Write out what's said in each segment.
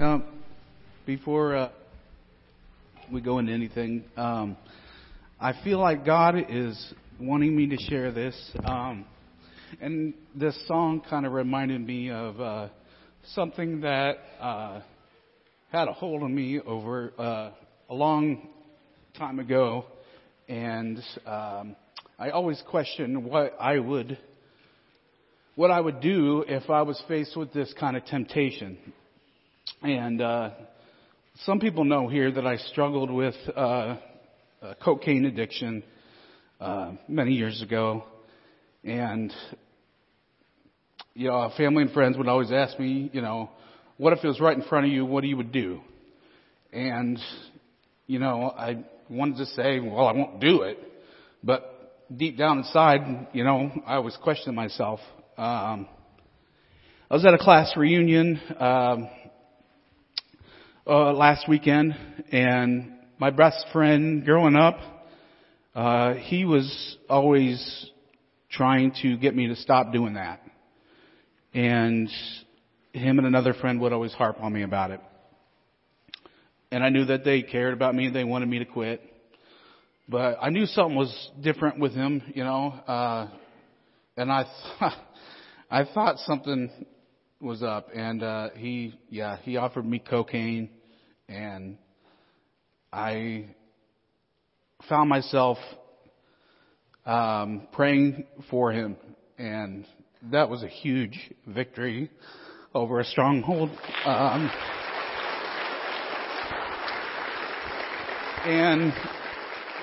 Um, before uh, we go into anything, um, I feel like God is wanting me to share this. Um, and this song kind of reminded me of uh, something that uh, had a hold on me over uh, a long time ago. And um, I always question what I would what I would do if I was faced with this kind of temptation. And uh, some people know here that I struggled with uh, cocaine addiction uh, many years ago, and you know, family and friends would always ask me, you know, what if it was right in front of you? What do you would do? And you know, I wanted to say, well, I won't do it, but deep down inside, you know, I was questioning myself. Um, I was at a class reunion um, uh, last weekend, and my best friend growing up, uh, he was always trying to get me to stop doing that, and him and another friend would always harp on me about it. And I knew that they cared about me; they wanted me to quit. But I knew something was different with him, you know. Uh, and I thought, I thought something was up, and uh, he, yeah, he offered me cocaine, and I found myself um, praying for him, and that was a huge victory over a stronghold. Um, and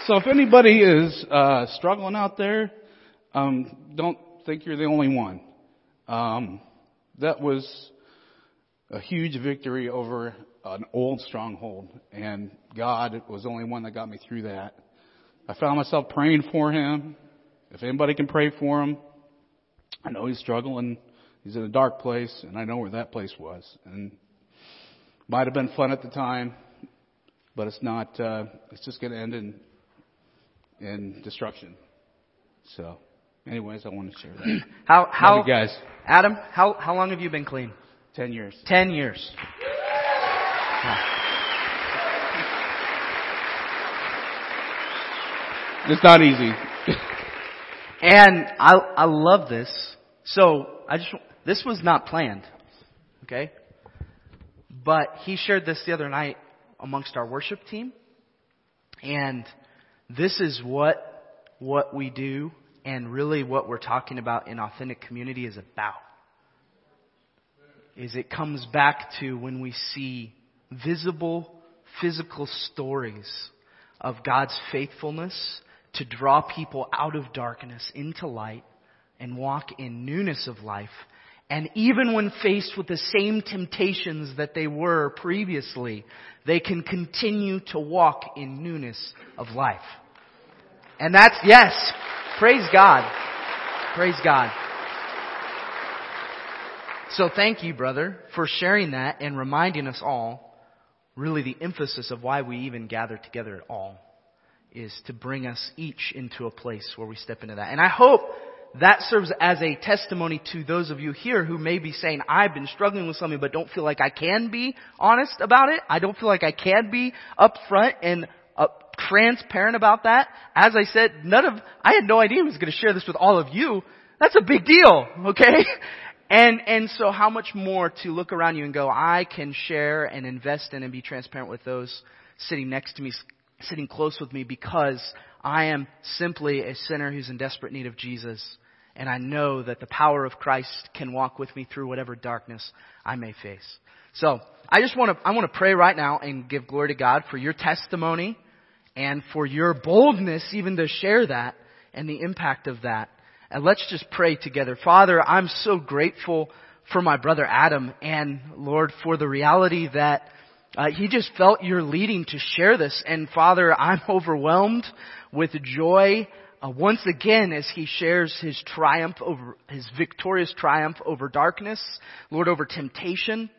so, if anybody is uh, struggling out there, um, don't think you're the only one. Um, that was a huge victory over an old stronghold, and God was the only one that got me through that. I found myself praying for him. If anybody can pray for him, I know he's struggling. He's in a dark place, and I know where that place was. And might have been fun at the time, but it's not. Uh, it's just going to end in in destruction. So. Anyways, I want to share that. how how Love you guys? Adam? How how long have you been clean? Ten years. Ten years. It's not easy. And I I love this. So I just this was not planned, okay? But he shared this the other night amongst our worship team, and this is what what we do and really what we're talking about in authentic community is about. Is it comes back to when we see visible, physical stories of God's faithfulness to draw people out of darkness into light and walk in newness of life. And even when faced with the same temptations that they were previously, they can continue to walk in newness of life. And that's, yes, praise God. Praise God. So thank you, brother, for sharing that and reminding us all, really the emphasis of why we even gather together at all is to bring us each into a place where we step into that. And I hope that serves as a testimony to those of you here who may be saying, I've been struggling with something but don't feel like I can be honest about it. I don't feel like I can be upfront and transparent about that. As I said, none of, I had no idea he was going to share this with all of you. That's a big deal, okay? And, and so how much more to look around you and go, I can share and invest in and be transparent with those sitting next to me, sitting close with me because I am simply a sinner who's in desperate need of Jesus. And I know that the power of Christ can walk with me through whatever darkness I may face. So, I just want to, I want to pray right now and give glory to God for your testimony and for your boldness even to share that and the impact of that. And let's just pray together. Father, I'm so grateful for my brother Adam and Lord for the reality that uh, he just felt your leading to share this. And Father, I'm overwhelmed with joy uh, once again as he shares his triumph over his victorious triumph over darkness, Lord, over temptation.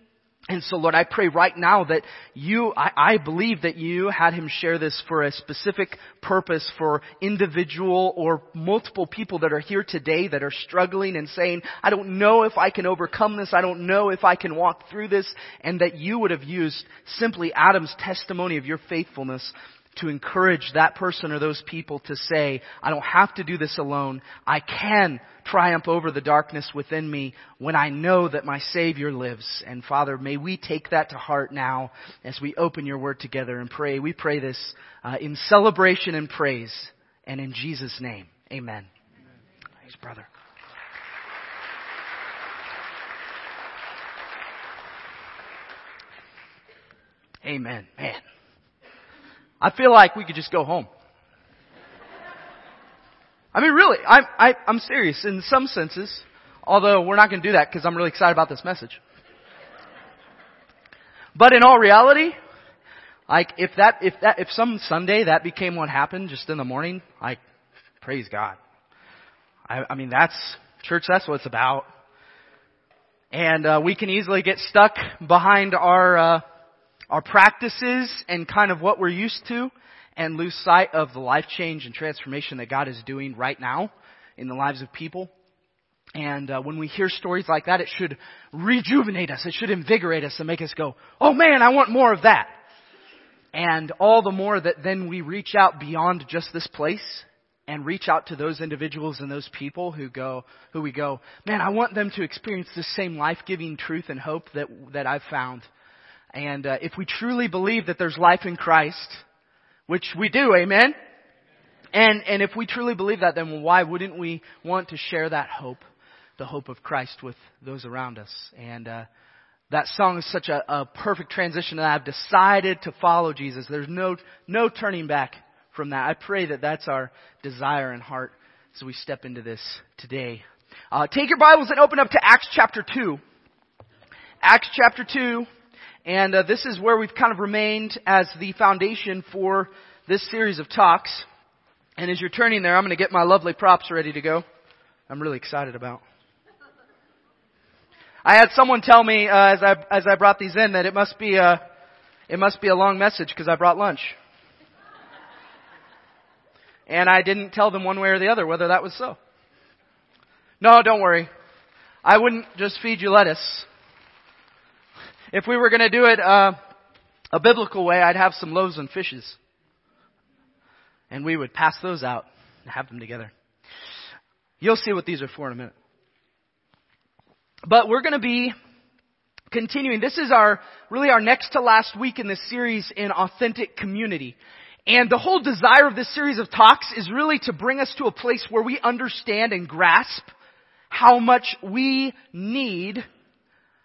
And so, Lord, I pray right now that you, I, I, believe that you had him share this for a specific purpose for individual or multiple people that are here today that are struggling and saying, I don't know if I can overcome this. I don't know if I can walk through this. And that you would have used simply Adam's testimony of your faithfulness to encourage that person or those people to say, I don't have to do this alone. I can triumph over the darkness within me when I know that my Savior lives. And Father, may we take that to heart now as we open your word together and pray. We pray this uh, in celebration and praise and in Jesus' name. Amen. Thanks, brother. Amen. Man. I feel like we could just go home. I mean, really, I'm, I, I'm serious in some senses, although we're not going to do that because I'm really excited about this message. But in all reality, like if that, if that, if some Sunday that became what happened just in the morning, like, praise God. I, I mean, that's, church, that's what it's about. And, uh, we can easily get stuck behind our, uh, our practices and kind of what we're used to and lose sight of the life change and transformation that God is doing right now in the lives of people. And uh, when we hear stories like that, it should rejuvenate us. It should invigorate us and make us go, oh man, I want more of that. And all the more that then we reach out beyond just this place and reach out to those individuals and those people who go, who we go, man, I want them to experience the same life-giving truth and hope that, that I've found and uh, if we truly believe that there's life in Christ, which we do, amen? And, and if we truly believe that, then why wouldn't we want to share that hope, the hope of Christ with those around us? And uh, that song is such a, a perfect transition that I've decided to follow Jesus. There's no, no turning back from that. I pray that that's our desire and heart as we step into this today. Uh, take your Bibles and open up to Acts chapter 2. Acts chapter 2. And uh, this is where we've kind of remained as the foundation for this series of talks. And as you're turning there, I'm going to get my lovely props ready to go. I'm really excited about. I had someone tell me uh, as I as I brought these in that it must be a it must be a long message because I brought lunch. And I didn't tell them one way or the other whether that was so. No, don't worry. I wouldn't just feed you lettuce. If we were going to do it uh, a biblical way, I'd have some loaves and fishes. And we would pass those out and have them together. You'll see what these are for in a minute. But we're going to be continuing. This is our, really our next to last week in this series in authentic community. And the whole desire of this series of talks is really to bring us to a place where we understand and grasp how much we need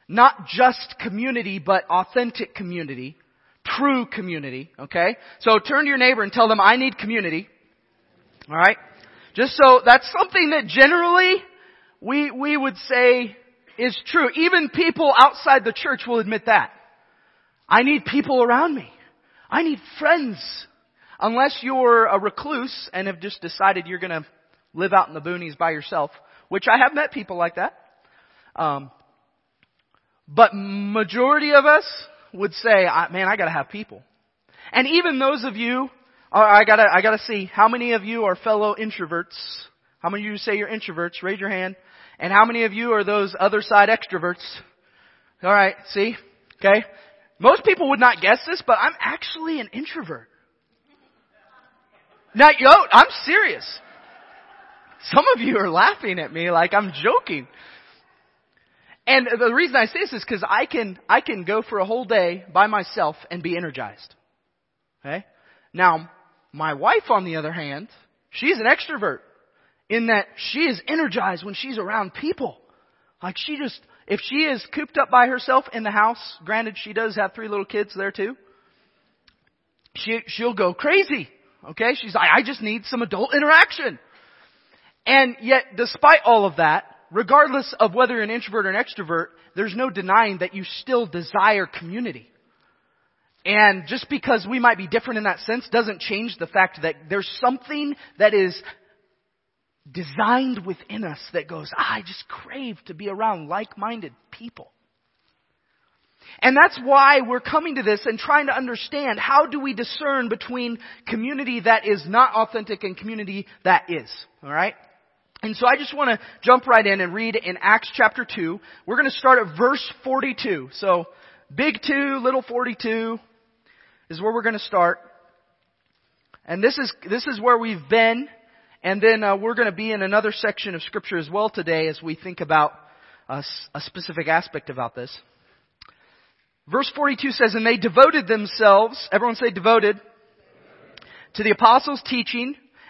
not just community, but authentic community. True community, okay? So turn to your neighbor and tell them, I need community. Alright? Just so, that's something that generally we, we would say is true. Even people outside the church will admit that. I need people around me. I need friends. Unless you're a recluse and have just decided you're gonna live out in the boonies by yourself, which I have met people like that. Um, but majority of us would say, man, I gotta have people. And even those of you, uh, I gotta, I gotta see, how many of you are fellow introverts? How many of you say you're introverts? Raise your hand. And how many of you are those other side extroverts? Alright, see? Okay? Most people would not guess this, but I'm actually an introvert. Now, yo, I'm serious. Some of you are laughing at me like I'm joking. And the reason I say this is because I can, I can go for a whole day by myself and be energized. Okay? Now, my wife on the other hand, she's an extrovert in that she is energized when she's around people. Like she just, if she is cooped up by herself in the house, granted she does have three little kids there too, she, she'll go crazy. Okay? She's like, I just need some adult interaction. And yet, despite all of that, regardless of whether you're an introvert or an extrovert, there's no denying that you still desire community. And just because we might be different in that sense doesn't change the fact that there's something that is designed within us that goes, ah, I just crave to be around like-minded people. And that's why we're coming to this and trying to understand how do we discern between community that is not authentic and community that is. Alright? And so I just want to jump right in and read in Acts chapter 2. We're going to start at verse 42. So, big 2, little 42 is where we're going to start. And this is, this is where we've been. And then uh, we're going to be in another section of scripture as well today as we think about a, a specific aspect about this. Verse 42 says, And they devoted themselves, everyone say devoted, to the apostles' teaching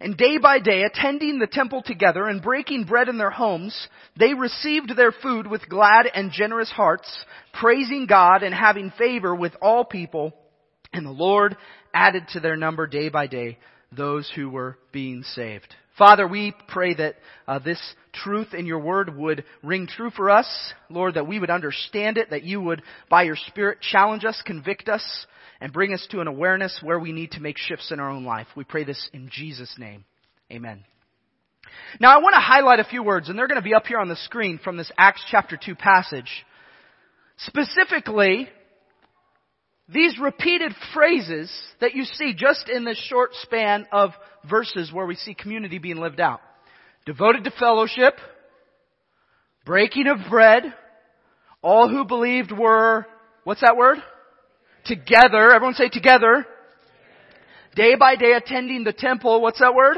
And day by day, attending the temple together and breaking bread in their homes, they received their food with glad and generous hearts, praising God and having favor with all people. And the Lord added to their number day by day those who were being saved. Father, we pray that uh, this truth in your word would ring true for us. Lord, that we would understand it, that you would, by your Spirit, challenge us, convict us, and bring us to an awareness where we need to make shifts in our own life. We pray this in Jesus' name. Amen. Now I want to highlight a few words, and they're going to be up here on the screen from this Acts chapter 2 passage. Specifically, these repeated phrases that you see just in this short span of verses where we see community being lived out. Devoted to fellowship, breaking of bread, all who believed were, what's that word? Together. Everyone say together. Day by day attending the temple. What's that word?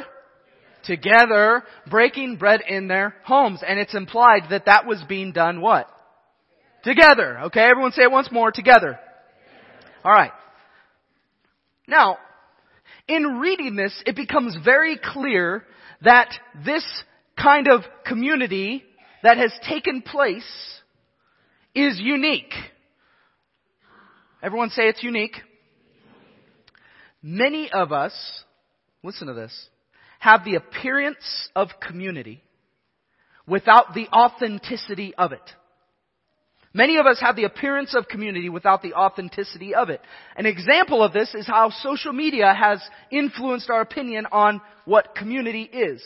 Together, breaking bread in their homes. And it's implied that that was being done what? Together. Okay, everyone say it once more. Together. Alright. Now, in reading this, it becomes very clear that this kind of community that has taken place is unique. Everyone say it's unique. Many of us, listen to this, have the appearance of community without the authenticity of it. Many of us have the appearance of community without the authenticity of it. An example of this is how social media has influenced our opinion on what community is.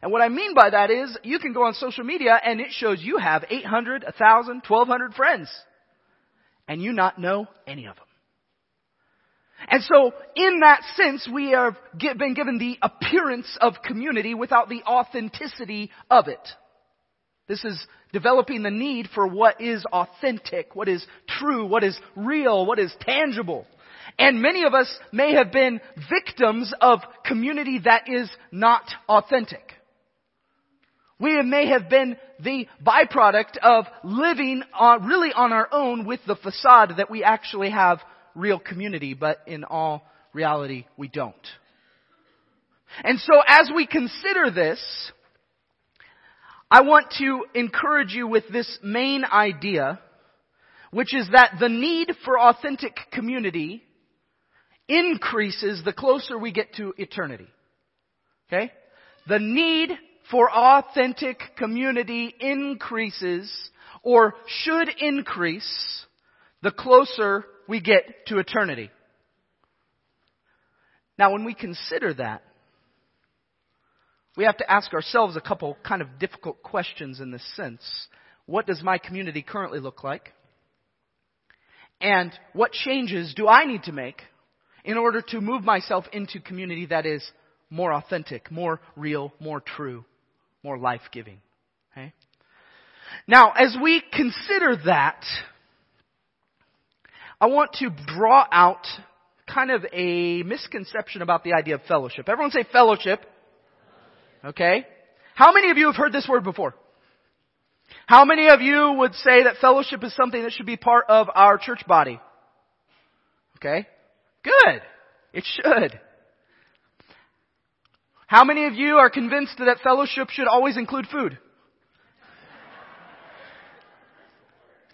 And what I mean by that is, you can go on social media and it shows you have 800, 1,000, 1,200 friends and you not know any of them. And so, in that sense, we have been given the appearance of community without the authenticity of it. This is developing the need for what is authentic, what is true, what is real, what is tangible. And many of us may have been victims of community that is not authentic. We may have been the byproduct of living on, really on our own with the facade that we actually have real community, but in all reality we don't. And so as we consider this, I want to encourage you with this main idea, which is that the need for authentic community increases the closer we get to eternity. Okay? The need for authentic community increases or should increase the closer we get to eternity. Now, when we consider that, we have to ask ourselves a couple kind of difficult questions in this sense. What does my community currently look like? And what changes do I need to make in order to move myself into community that is more authentic, more real, more true? More life giving. Okay? Now, as we consider that, I want to draw out kind of a misconception about the idea of fellowship. Everyone say fellowship. Okay? How many of you have heard this word before? How many of you would say that fellowship is something that should be part of our church body? Okay? Good. It should. How many of you are convinced that fellowship should always include food?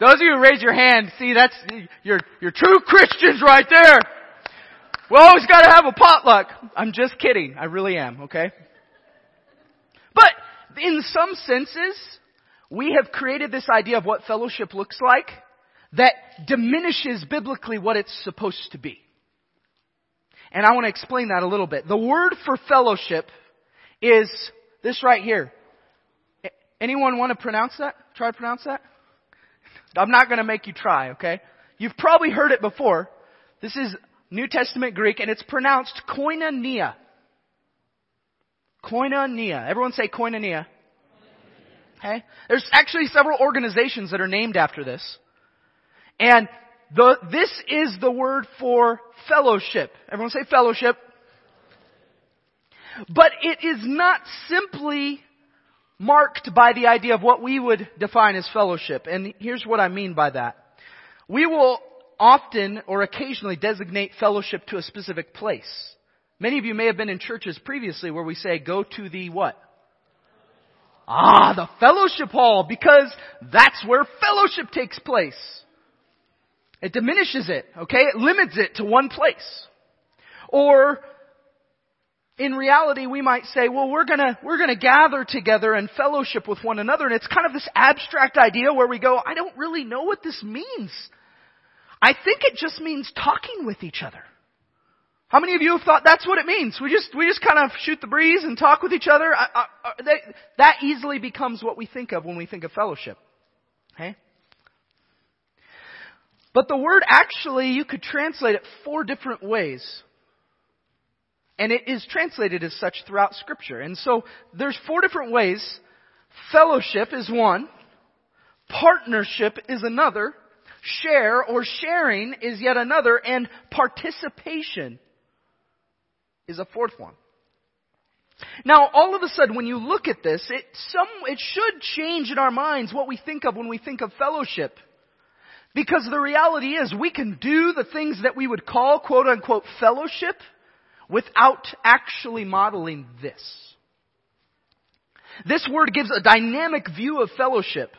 Those of you who raise your hand, see that's, you're, true Christians right there. We always gotta have a potluck. I'm just kidding. I really am, okay? But in some senses, we have created this idea of what fellowship looks like that diminishes biblically what it's supposed to be. And I want to explain that a little bit. The word for fellowship is this right here. Anyone want to pronounce that? Try to pronounce that? I'm not going to make you try, okay? You've probably heard it before. This is New Testament Greek and it's pronounced koinonia. Koinonia. Everyone say koinonia. Okay? There's actually several organizations that are named after this. And the, this is the word for fellowship. Everyone say fellowship. But it is not simply marked by the idea of what we would define as fellowship. And here's what I mean by that. We will often or occasionally designate fellowship to a specific place. Many of you may have been in churches previously where we say, go to the what? Ah, the fellowship hall, because that's where fellowship takes place. It diminishes it, okay? It limits it to one place. Or, in reality, we might say, well, we're gonna, we're gonna gather together and fellowship with one another, and it's kind of this abstract idea where we go, I don't really know what this means. I think it just means talking with each other. How many of you have thought that's what it means? We just, we just kind of shoot the breeze and talk with each other. I, I, I, that easily becomes what we think of when we think of fellowship. Okay? But the word actually, you could translate it four different ways. And it is translated as such throughout scripture. And so there's four different ways. Fellowship is one. Partnership is another. Share or sharing is yet another. And participation is a fourth one. Now, all of a sudden, when you look at this, it, some, it should change in our minds what we think of when we think of fellowship. Because the reality is, we can do the things that we would call quote unquote fellowship without actually modeling this. This word gives a dynamic view of fellowship.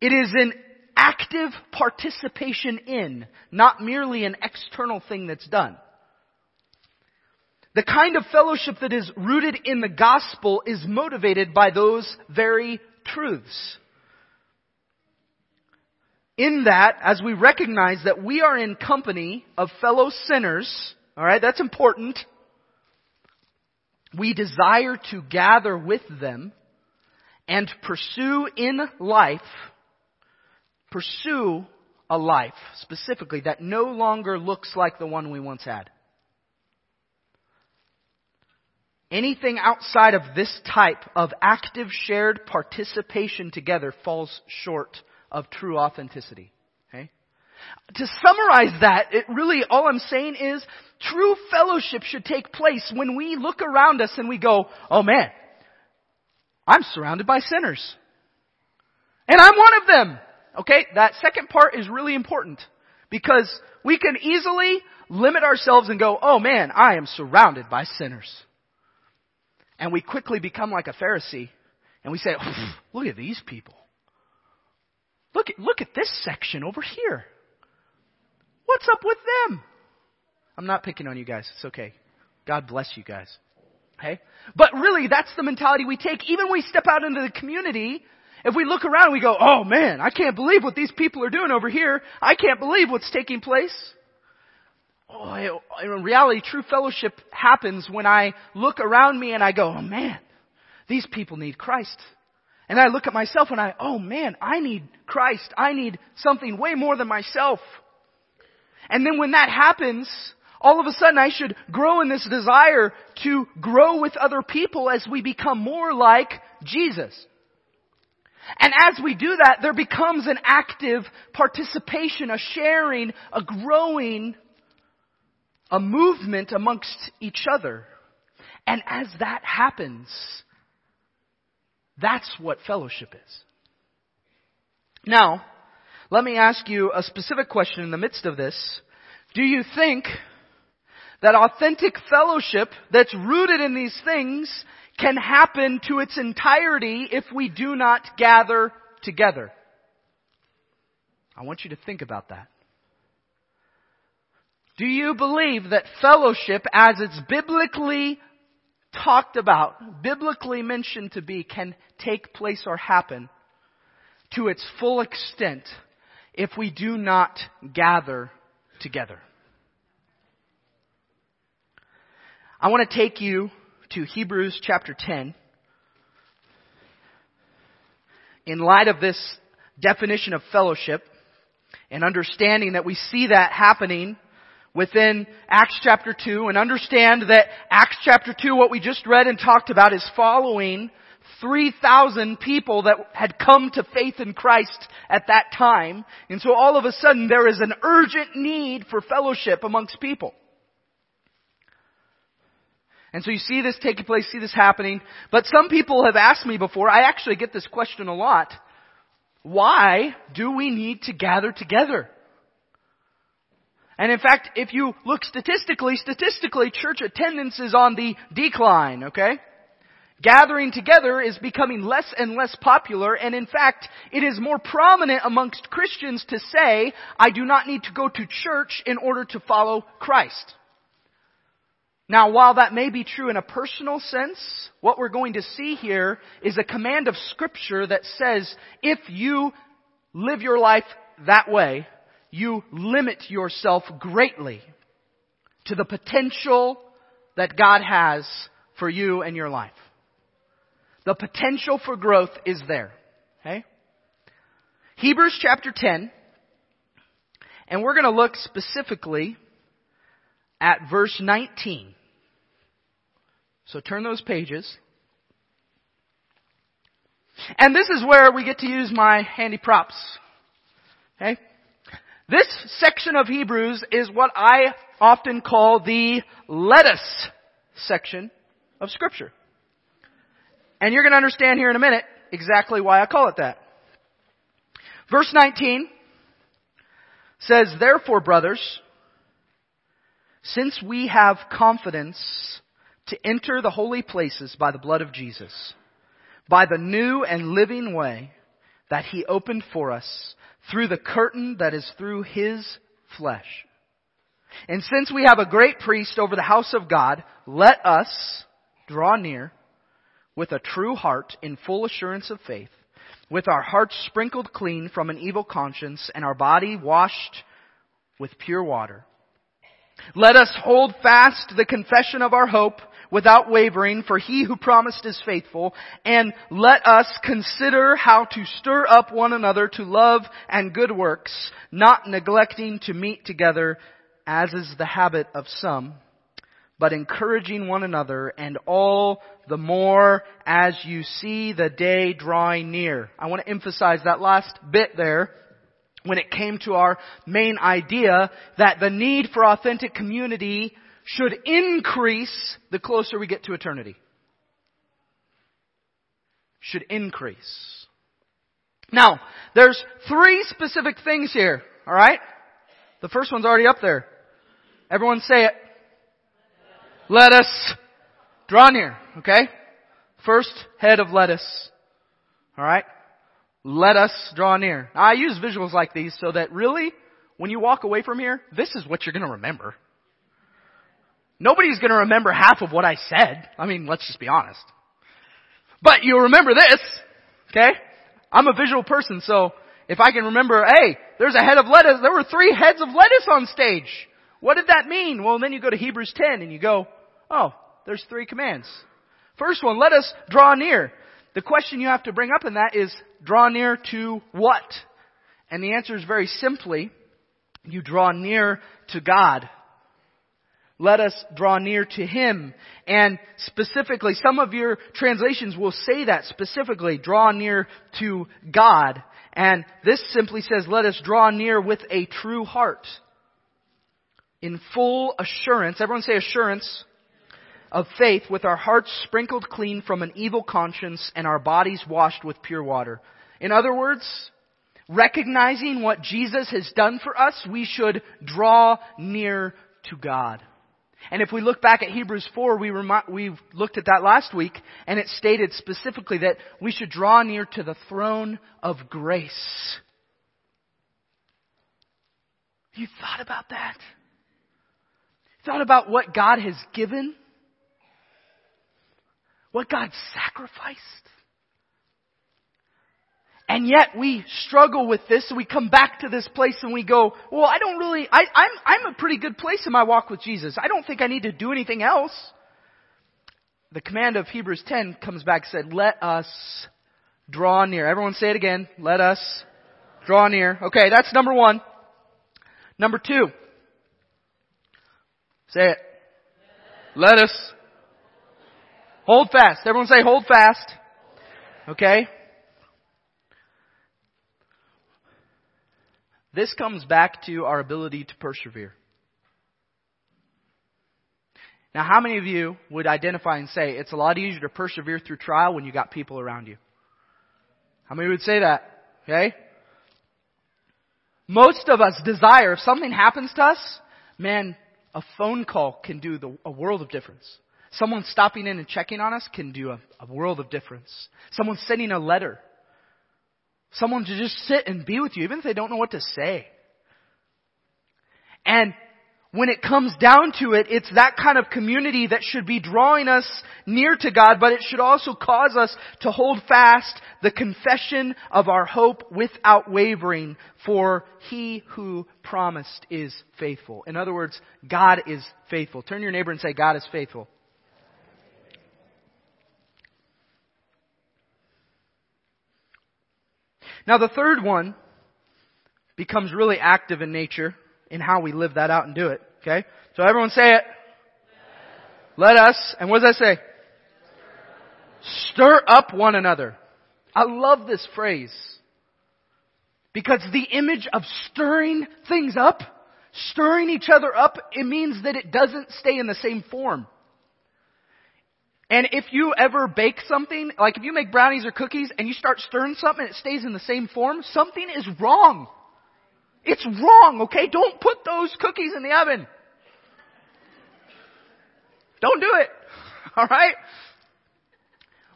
It is an active participation in, not merely an external thing that's done. The kind of fellowship that is rooted in the gospel is motivated by those very truths. In that, as we recognize that we are in company of fellow sinners, alright, that's important. We desire to gather with them and pursue in life, pursue a life specifically that no longer looks like the one we once had. Anything outside of this type of active shared participation together falls short of true authenticity. Okay? To summarize that, it really, all I'm saying is, true fellowship should take place when we look around us and we go, oh man, I'm surrounded by sinners. And I'm one of them. Okay? That second part is really important. Because we can easily limit ourselves and go, oh man, I am surrounded by sinners. And we quickly become like a Pharisee and we say, look at these people. Look at, look at this section over here. What's up with them? I'm not picking on you guys. It's okay. God bless you guys. Okay? But really, that's the mentality we take. Even when we step out into the community, if we look around, we go, oh man, I can't believe what these people are doing over here. I can't believe what's taking place. Oh, in reality, true fellowship happens when I look around me and I go, oh man, these people need Christ. And I look at myself and I, oh man, I need Christ. I need something way more than myself. And then when that happens, all of a sudden I should grow in this desire to grow with other people as we become more like Jesus. And as we do that, there becomes an active participation, a sharing, a growing a movement amongst each other. And as that happens, that's what fellowship is. Now, let me ask you a specific question in the midst of this. Do you think that authentic fellowship that's rooted in these things can happen to its entirety if we do not gather together? I want you to think about that. Do you believe that fellowship as it's biblically talked about, biblically mentioned to be, can take place or happen to its full extent if we do not gather together. I want to take you to Hebrews chapter 10. In light of this definition of fellowship and understanding that we see that happening within Acts chapter 2 and understand that Acts chapter 2, what we just read and talked about is following 3,000 people that had come to faith in Christ at that time. And so all of a sudden there is an urgent need for fellowship amongst people. And so you see this taking place, see this happening. But some people have asked me before, I actually get this question a lot. Why do we need to gather together? And in fact, if you look statistically, statistically, church attendance is on the decline, okay? Gathering together is becoming less and less popular, and in fact, it is more prominent amongst Christians to say, I do not need to go to church in order to follow Christ. Now, while that may be true in a personal sense, what we're going to see here is a command of scripture that says, if you live your life that way, you limit yourself greatly to the potential that God has for you and your life. The potential for growth is there. Okay? Hebrews chapter 10, and we're going to look specifically at verse 19. So turn those pages. And this is where we get to use my handy props. Okay? This section of Hebrews is what I often call the lettuce section of scripture. And you're going to understand here in a minute exactly why I call it that. Verse 19 says, Therefore, brothers, since we have confidence to enter the holy places by the blood of Jesus, by the new and living way that he opened for us through the curtain that is through his flesh. And since we have a great priest over the house of God, let us draw near with a true heart in full assurance of faith, with our hearts sprinkled clean from an evil conscience and our body washed with pure water. Let us hold fast the confession of our hope without wavering, for he who promised is faithful. And let us consider how to stir up one another to love and good works, not neglecting to meet together, as is the habit of some, but encouraging one another, and all the more as you see the day drawing near. I want to emphasize that last bit there when it came to our main idea that the need for authentic community should increase the closer we get to eternity. Should increase. Now, there's three specific things here, alright? The first one's already up there. Everyone say it. Let us draw near, okay? First head of lettuce. Alright? Let us draw near. I use visuals like these so that really, when you walk away from here, this is what you're gonna remember. Nobody's going to remember half of what I said. I mean, let's just be honest. But you'll remember this, okay? I'm a visual person, so if I can remember, hey, there's a head of lettuce, there were three heads of lettuce on stage. What did that mean? Well, then you go to Hebrews 10 and you go, oh, there's three commands. First one, let us draw near. The question you have to bring up in that is, draw near to what? And the answer is very simply, you draw near to God. Let us draw near to Him. And specifically, some of your translations will say that specifically, draw near to God. And this simply says, let us draw near with a true heart. In full assurance, everyone say assurance, of faith with our hearts sprinkled clean from an evil conscience and our bodies washed with pure water. In other words, recognizing what Jesus has done for us, we should draw near to God. And if we look back at Hebrews 4, we, remi- we looked at that last week, and it stated specifically that we should draw near to the throne of grace. You thought about that? Thought about what God has given? what God sacrificed. And yet we struggle with this, so we come back to this place and we go, well, I don't really, I, I'm, I'm a pretty good place in my walk with Jesus. I don't think I need to do anything else. The command of Hebrews 10 comes back said, let us draw near. Everyone say it again. Let us draw near. Okay, that's number one. Number two. Say it. Let us hold fast. Everyone say hold fast. Okay? This comes back to our ability to persevere. Now, how many of you would identify and say it's a lot easier to persevere through trial when you got people around you? How many would say that? Okay? Most of us desire, if something happens to us, man, a phone call can do the, a world of difference. Someone stopping in and checking on us can do a, a world of difference. Someone sending a letter Someone to just sit and be with you, even if they don't know what to say. And when it comes down to it, it's that kind of community that should be drawing us near to God, but it should also cause us to hold fast the confession of our hope without wavering, for he who promised is faithful. In other words, God is faithful. Turn your neighbor and say, God is faithful. Now the third one becomes really active in nature in how we live that out and do it. Okay? So everyone say it. Let us, and what does that say? Stir up one another. I love this phrase. Because the image of stirring things up, stirring each other up, it means that it doesn't stay in the same form. And if you ever bake something, like if you make brownies or cookies and you start stirring something and it stays in the same form, something is wrong. It's wrong, okay? Don't put those cookies in the oven. Don't do it. Alright?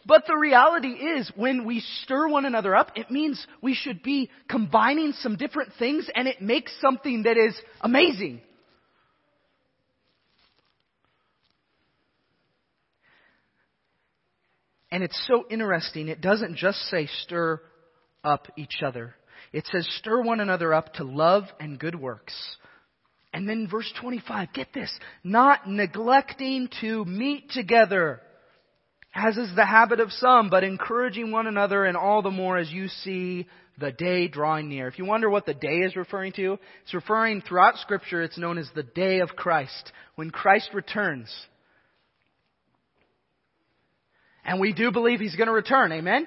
But the reality is, when we stir one another up, it means we should be combining some different things and it makes something that is amazing. And it's so interesting. It doesn't just say stir up each other. It says stir one another up to love and good works. And then verse 25, get this, not neglecting to meet together, as is the habit of some, but encouraging one another and all the more as you see the day drawing near. If you wonder what the day is referring to, it's referring throughout scripture, it's known as the day of Christ, when Christ returns. And we do believe He's going to return. Amen?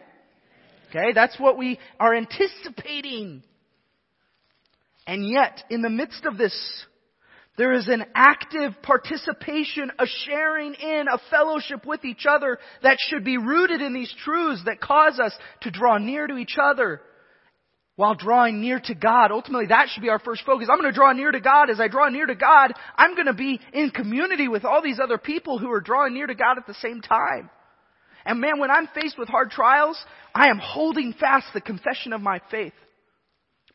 Okay, that's what we are anticipating. And yet, in the midst of this, there is an active participation, a sharing in, a fellowship with each other that should be rooted in these truths that cause us to draw near to each other while drawing near to God. Ultimately, that should be our first focus. I'm going to draw near to God. As I draw near to God, I'm going to be in community with all these other people who are drawing near to God at the same time. And man, when I'm faced with hard trials, I am holding fast the confession of my faith.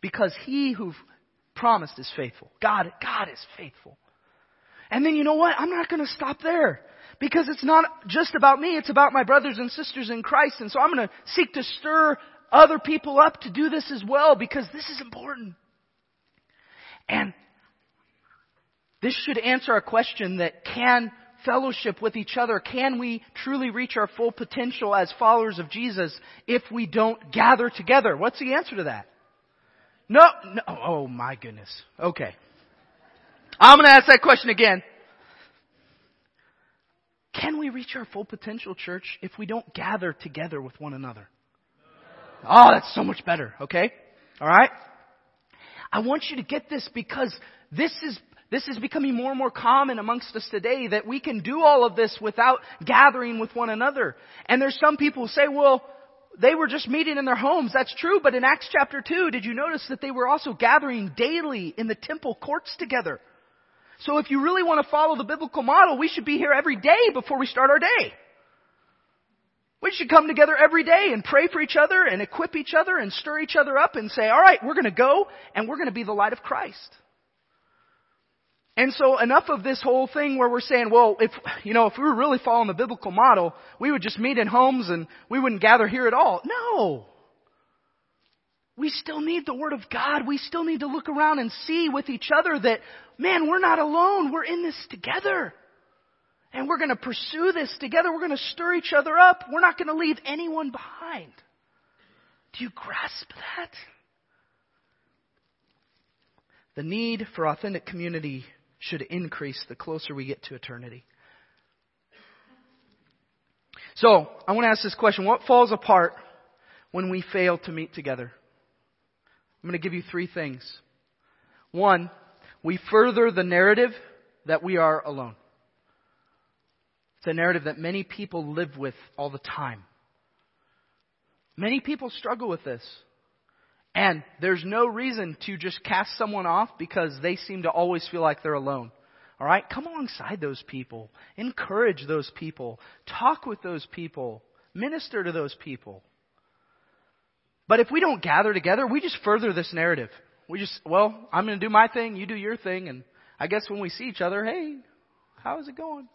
Because he who promised is faithful. God, God is faithful. And then you know what? I'm not going to stop there. Because it's not just about me, it's about my brothers and sisters in Christ. And so I'm going to seek to stir other people up to do this as well because this is important. And this should answer a question that can fellowship with each other? Can we truly reach our full potential as followers of Jesus if we don't gather together? What's the answer to that? No, no, oh my goodness. Okay. I'm gonna ask that question again. Can we reach our full potential, church, if we don't gather together with one another? Oh, that's so much better, okay? Alright? I want you to get this because this is this is becoming more and more common amongst us today that we can do all of this without gathering with one another. And there's some people who say, well, they were just meeting in their homes. That's true, but in Acts chapter 2, did you notice that they were also gathering daily in the temple courts together? So if you really want to follow the biblical model, we should be here every day before we start our day. We should come together every day and pray for each other and equip each other and stir each other up and say, all right, we're going to go and we're going to be the light of Christ. And so enough of this whole thing where we're saying, well, if, you know, if we were really following the biblical model, we would just meet in homes and we wouldn't gather here at all. No. We still need the Word of God. We still need to look around and see with each other that, man, we're not alone. We're in this together. And we're going to pursue this together. We're going to stir each other up. We're not going to leave anyone behind. Do you grasp that? The need for authentic community should increase the closer we get to eternity. So, I want to ask this question. What falls apart when we fail to meet together? I'm going to give you three things. One, we further the narrative that we are alone. It's a narrative that many people live with all the time. Many people struggle with this. And there's no reason to just cast someone off because they seem to always feel like they're alone. All right? Come alongside those people. Encourage those people. Talk with those people. Minister to those people. But if we don't gather together, we just further this narrative. We just, well, I'm going to do my thing, you do your thing, and I guess when we see each other, hey, how's it going?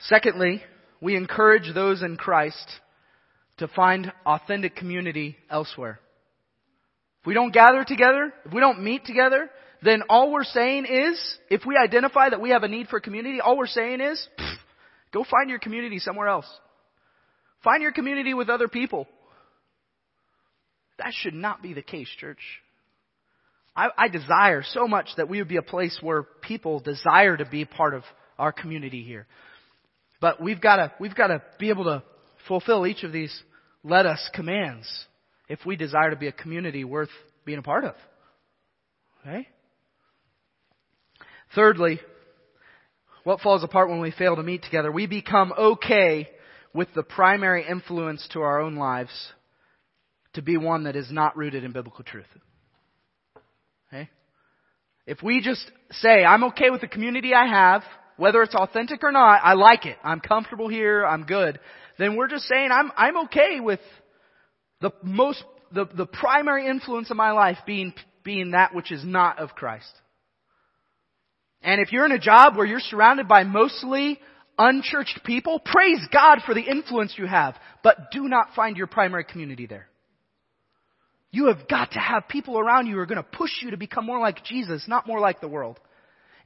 Secondly, we encourage those in Christ to find authentic community elsewhere. If we don't gather together, if we don't meet together, then all we're saying is, if we identify that we have a need for community, all we're saying is, go find your community somewhere else. Find your community with other people. That should not be the case, church. I, I desire so much that we would be a place where people desire to be part of our community here. But we've got to, we've got to be able to fulfill each of these let us commands if we desire to be a community worth being a part of. Okay? Thirdly, what falls apart when we fail to meet together? We become okay with the primary influence to our own lives to be one that is not rooted in biblical truth. Okay? If we just say, I'm okay with the community I have, whether it's authentic or not, I like it. I'm comfortable here, I'm good. Then we're just saying, I'm, I'm okay with the most, the, the primary influence of my life being, being that which is not of Christ. And if you're in a job where you're surrounded by mostly unchurched people, praise God for the influence you have, but do not find your primary community there. You have got to have people around you who are going to push you to become more like Jesus, not more like the world.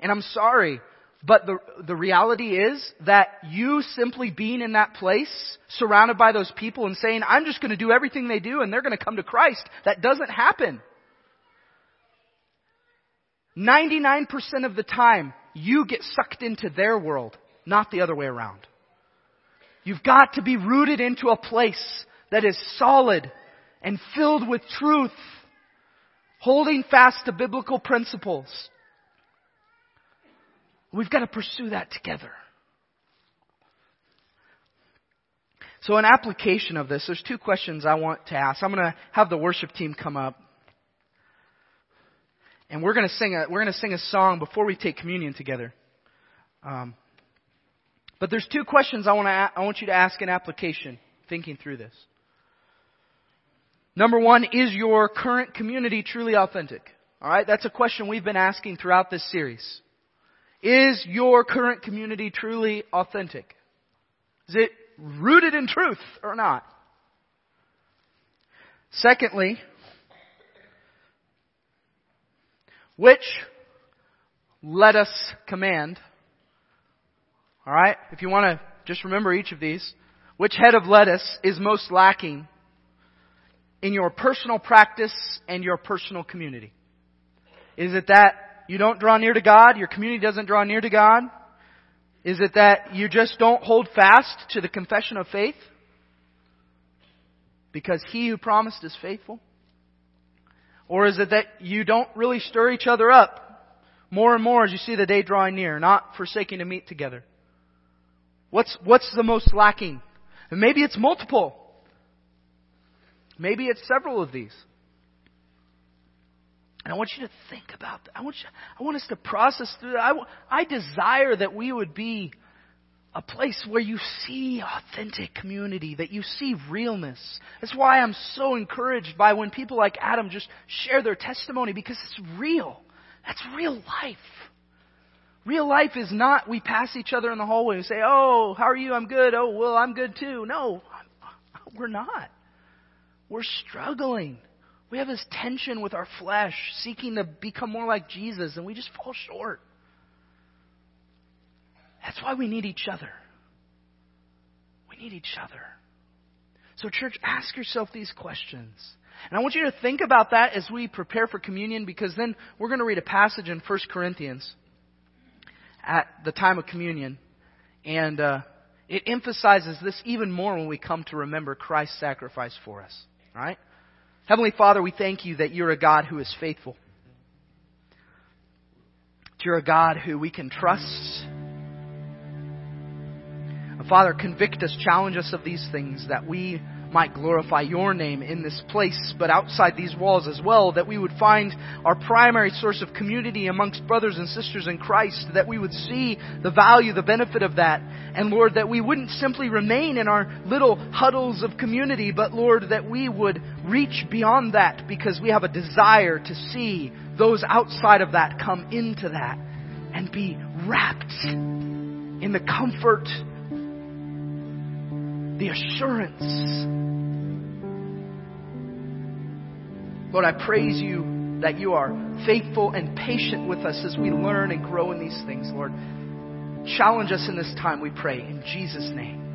And I'm sorry, but the, the reality is that you simply being in that place, surrounded by those people and saying, I'm just going to do everything they do and they're going to come to Christ, that doesn't happen. 99% of the time, you get sucked into their world not the other way around. You've got to be rooted into a place that is solid and filled with truth, holding fast to biblical principles. We've got to pursue that together. So, an application of this, there's two questions I want to ask. I'm going to have the worship team come up. And we're going to sing a, we're going to sing a song before we take communion together. Um, but there's two questions I want, to, I want you to ask in application, thinking through this. Number one, is your current community truly authentic? Alright, that's a question we've been asking throughout this series. Is your current community truly authentic? Is it rooted in truth or not? Secondly, which let us command all right? If you want to just remember each of these. Which head of lettuce is most lacking in your personal practice and your personal community? Is it that you don't draw near to God, your community doesn't draw near to God? Is it that you just don't hold fast to the confession of faith? Because he who promised is faithful? Or is it that you don't really stir each other up more and more as you see the day drawing near, not forsaking to meet together? What's, what's the most lacking? And maybe it's multiple. Maybe it's several of these. And I want you to think about that. I want, you, I want us to process through that. I, I desire that we would be a place where you see authentic community, that you see realness. That's why I'm so encouraged by when people like Adam just share their testimony because it's real. That's real life. Real life is not we pass each other in the hallway and say, Oh, how are you? I'm good. Oh, well, I'm good too. No, we're not. We're struggling. We have this tension with our flesh, seeking to become more like Jesus, and we just fall short. That's why we need each other. We need each other. So, church, ask yourself these questions. And I want you to think about that as we prepare for communion because then we're going to read a passage in 1 Corinthians at the time of communion. And uh, it emphasizes this even more when we come to remember Christ's sacrifice for us. All right? Heavenly Father, we thank you that you're a God who is faithful. You're a God who we can trust Father, convict us, challenge us of these things that we might glorify your name in this place, but outside these walls as well, that we would find our primary source of community amongst brothers and sisters in Christ, that we would see the value, the benefit of that, and Lord, that we wouldn't simply remain in our little huddles of community, but Lord, that we would reach beyond that because we have a desire to see those outside of that come into that and be wrapped in the comfort the assurance. Lord, I praise you that you are faithful and patient with us as we learn and grow in these things, Lord. Challenge us in this time, we pray, in Jesus' name.